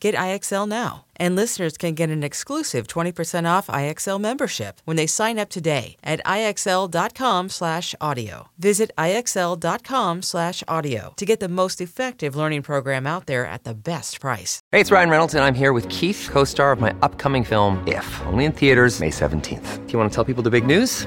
Get IXL now. And listeners can get an exclusive 20% off IXL membership when they sign up today at IXL.com/audio. Visit IXL.com/audio to get the most effective learning program out there at the best price. Hey, it's Ryan Reynolds and I'm here with Keith, co-star of my upcoming film If, only in theaters May 17th. Do you want to tell people the big news?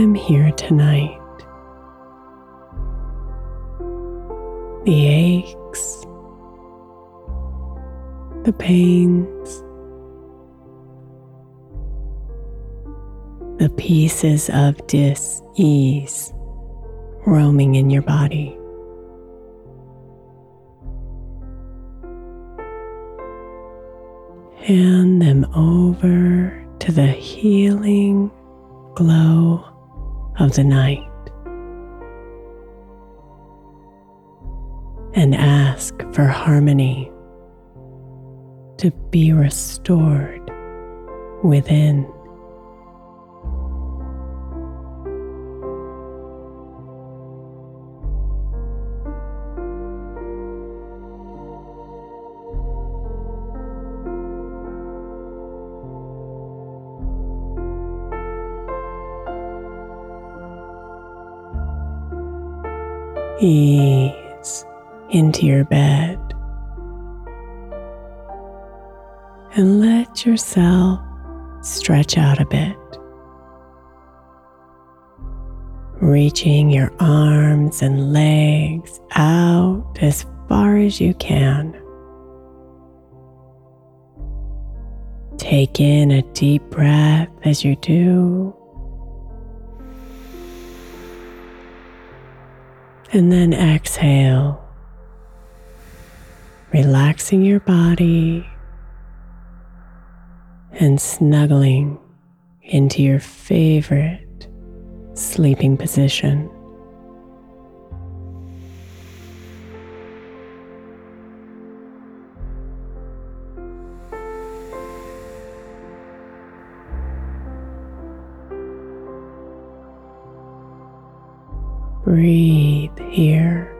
Them here tonight. The aches, the pains, the pieces of dis ease roaming in your body. Hand them over to the healing glow of the night and ask for harmony to be restored within. Ease into your bed and let yourself stretch out a bit. Reaching your arms and legs out as far as you can. Take in a deep breath as you do. And then exhale, relaxing your body and snuggling into your favorite sleeping position. Breathe here.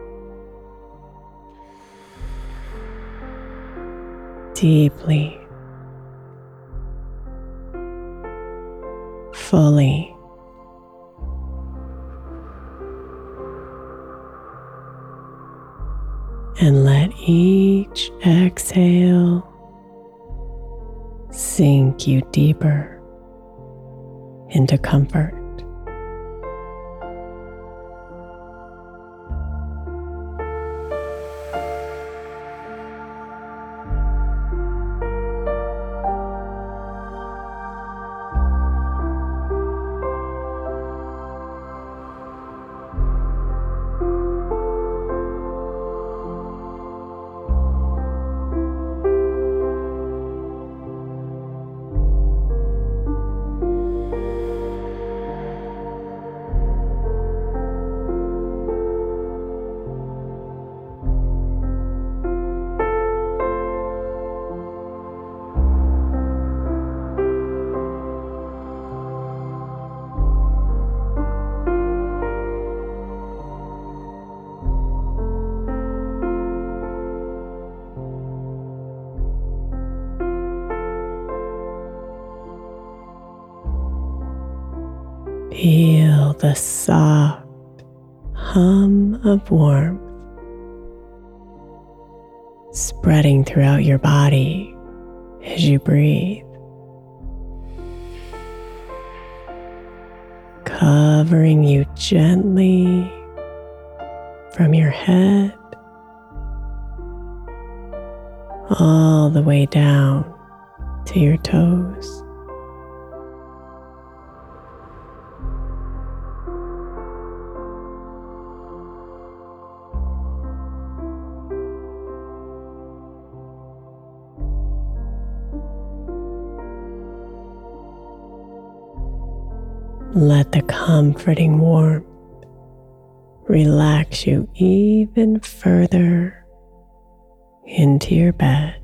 Deeply, fully. And let each exhale sink you deeper into comfort. Feel the soft hum of warmth spreading throughout your body as you breathe, covering you gently from your head all the way down to your toes. Let the comforting warmth relax you even further into your bed.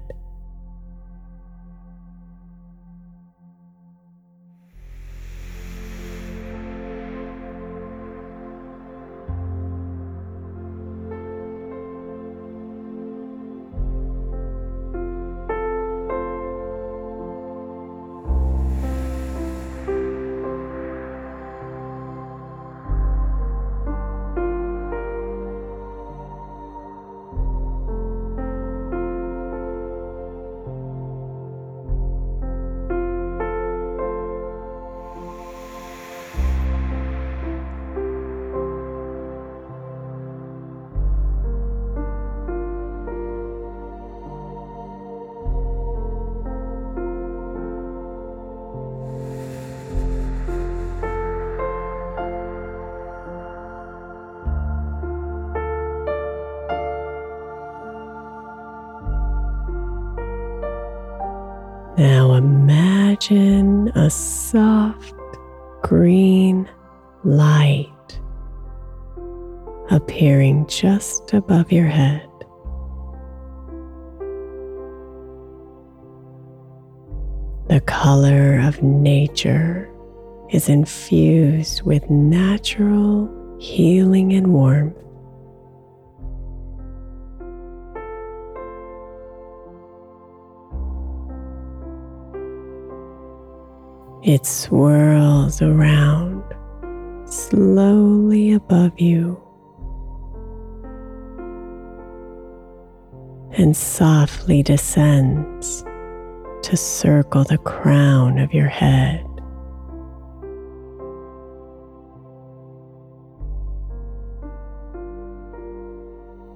Appearing just above your head. The color of nature is infused with natural healing and warmth. It swirls around slowly above you and softly descends to circle the crown of your head.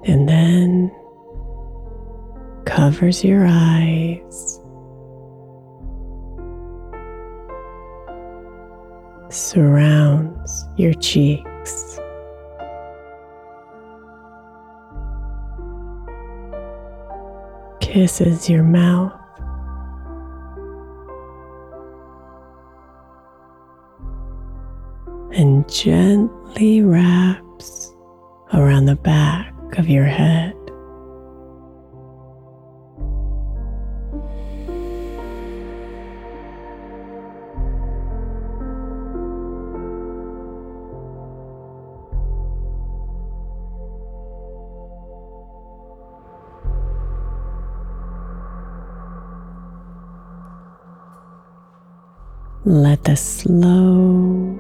And then covers your eyes. surrounds your cheek. Kisses your mouth. And gently wraps around the back of your head. The slow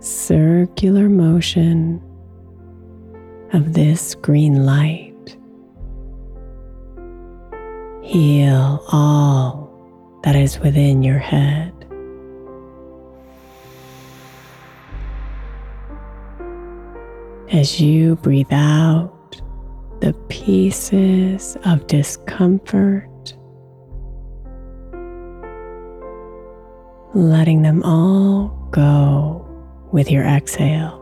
circular motion of this green light heal all that is within your head. As you breathe out the pieces of discomfort letting them all go with your exhale.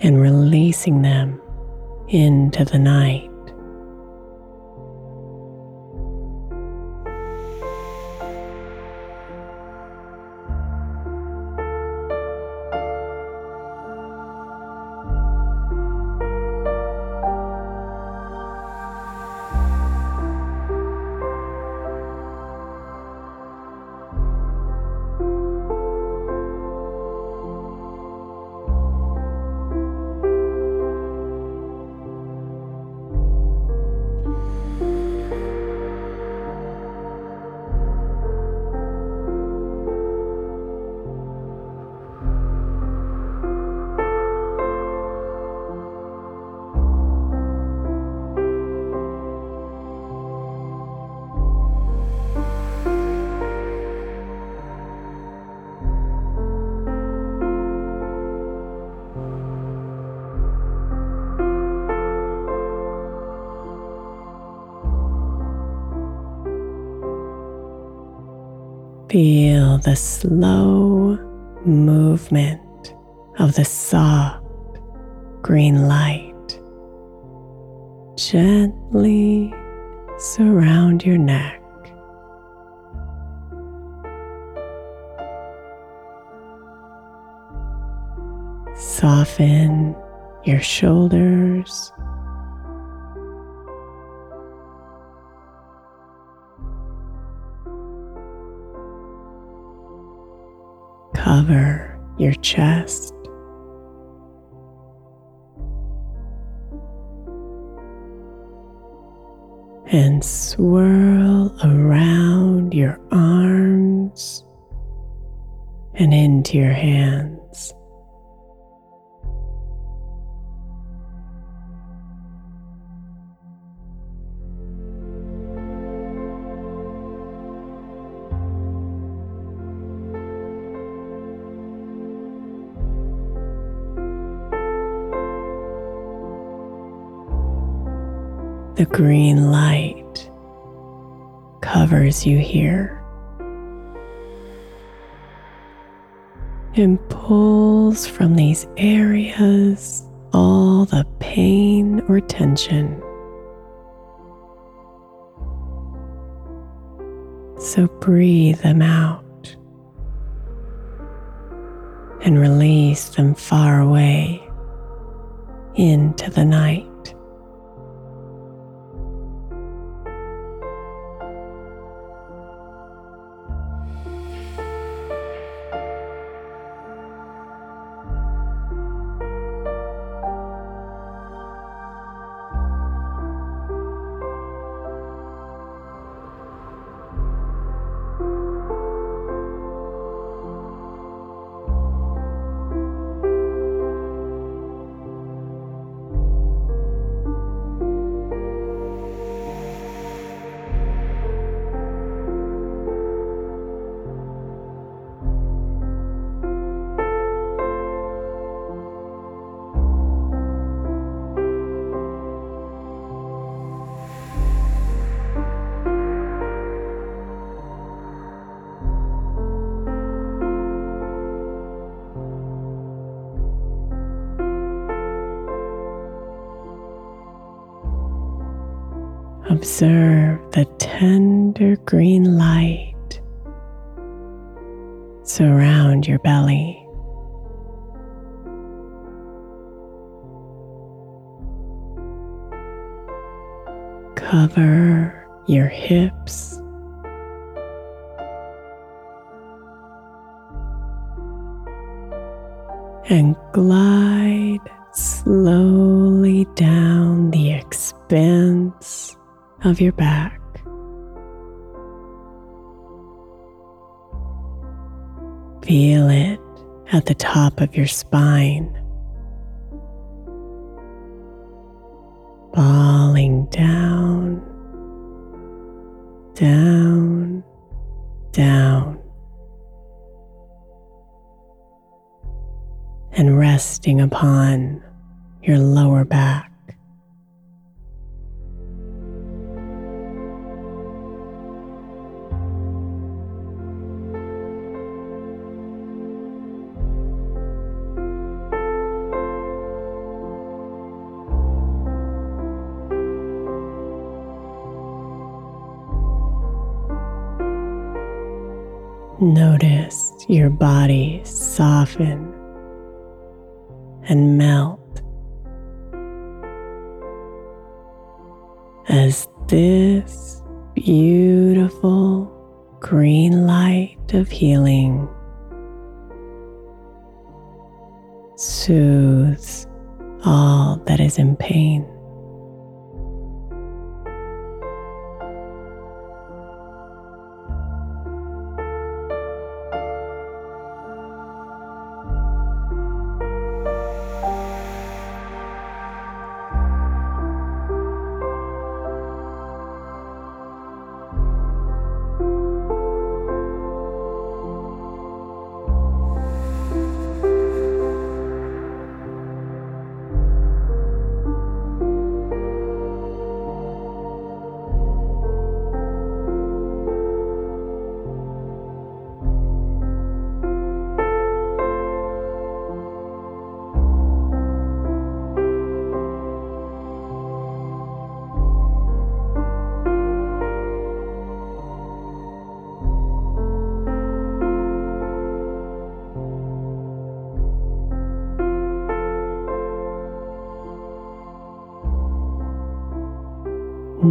And releasing them into the night. Feel the slow movement of the soft green light gently surround your neck. Soften your shoulders cover your chest. And swirl around your arms and into your hands. Green light covers you here and pulls from these areas all the pain or tension. So breathe them out and release them far away into the night. Observe the tender green light surround your belly. Cover your hips. And glide slowly down the expanse of your back. Feel it at the top of your spine, falling down, down, down, and resting upon your lower back. Notice your body soften and melt as this beautiful green light of healing soothes all that is in pain.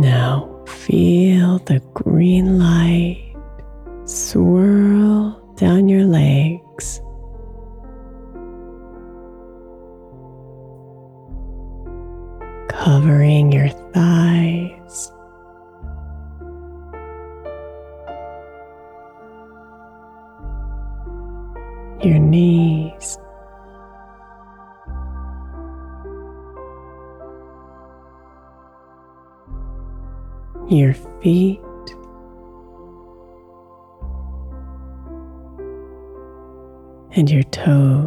Now feel the green light swirl down your legs. Covering your thighs. Feet. And your toes.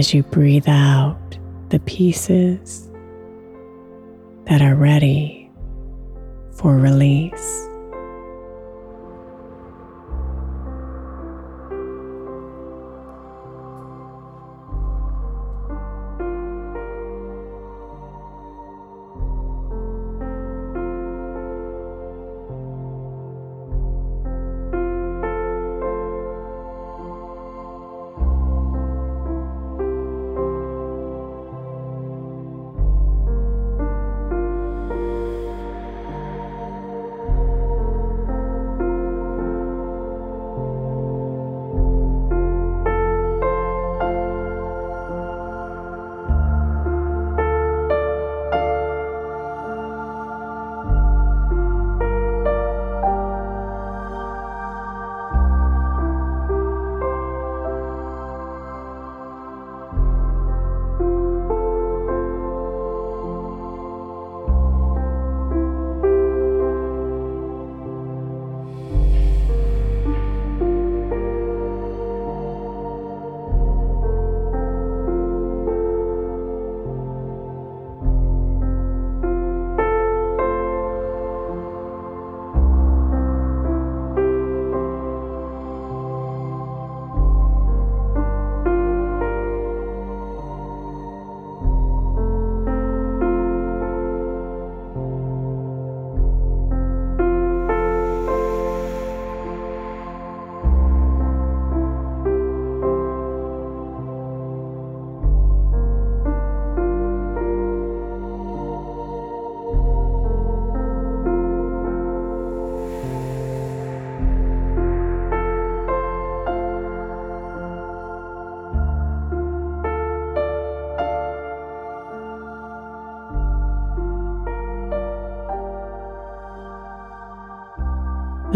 As you breathe out the pieces that are ready for release.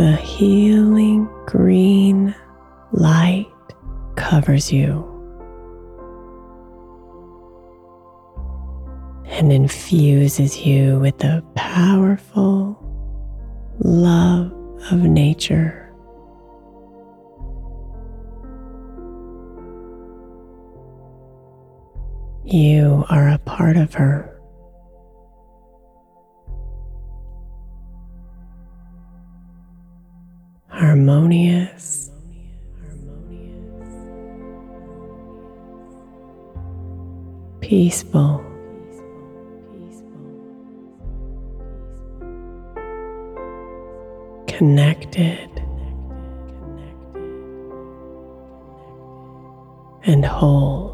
The healing green light covers you and infuses you with the powerful love of nature. You are a part of her. Harmonious. Peaceful. Connected. And whole.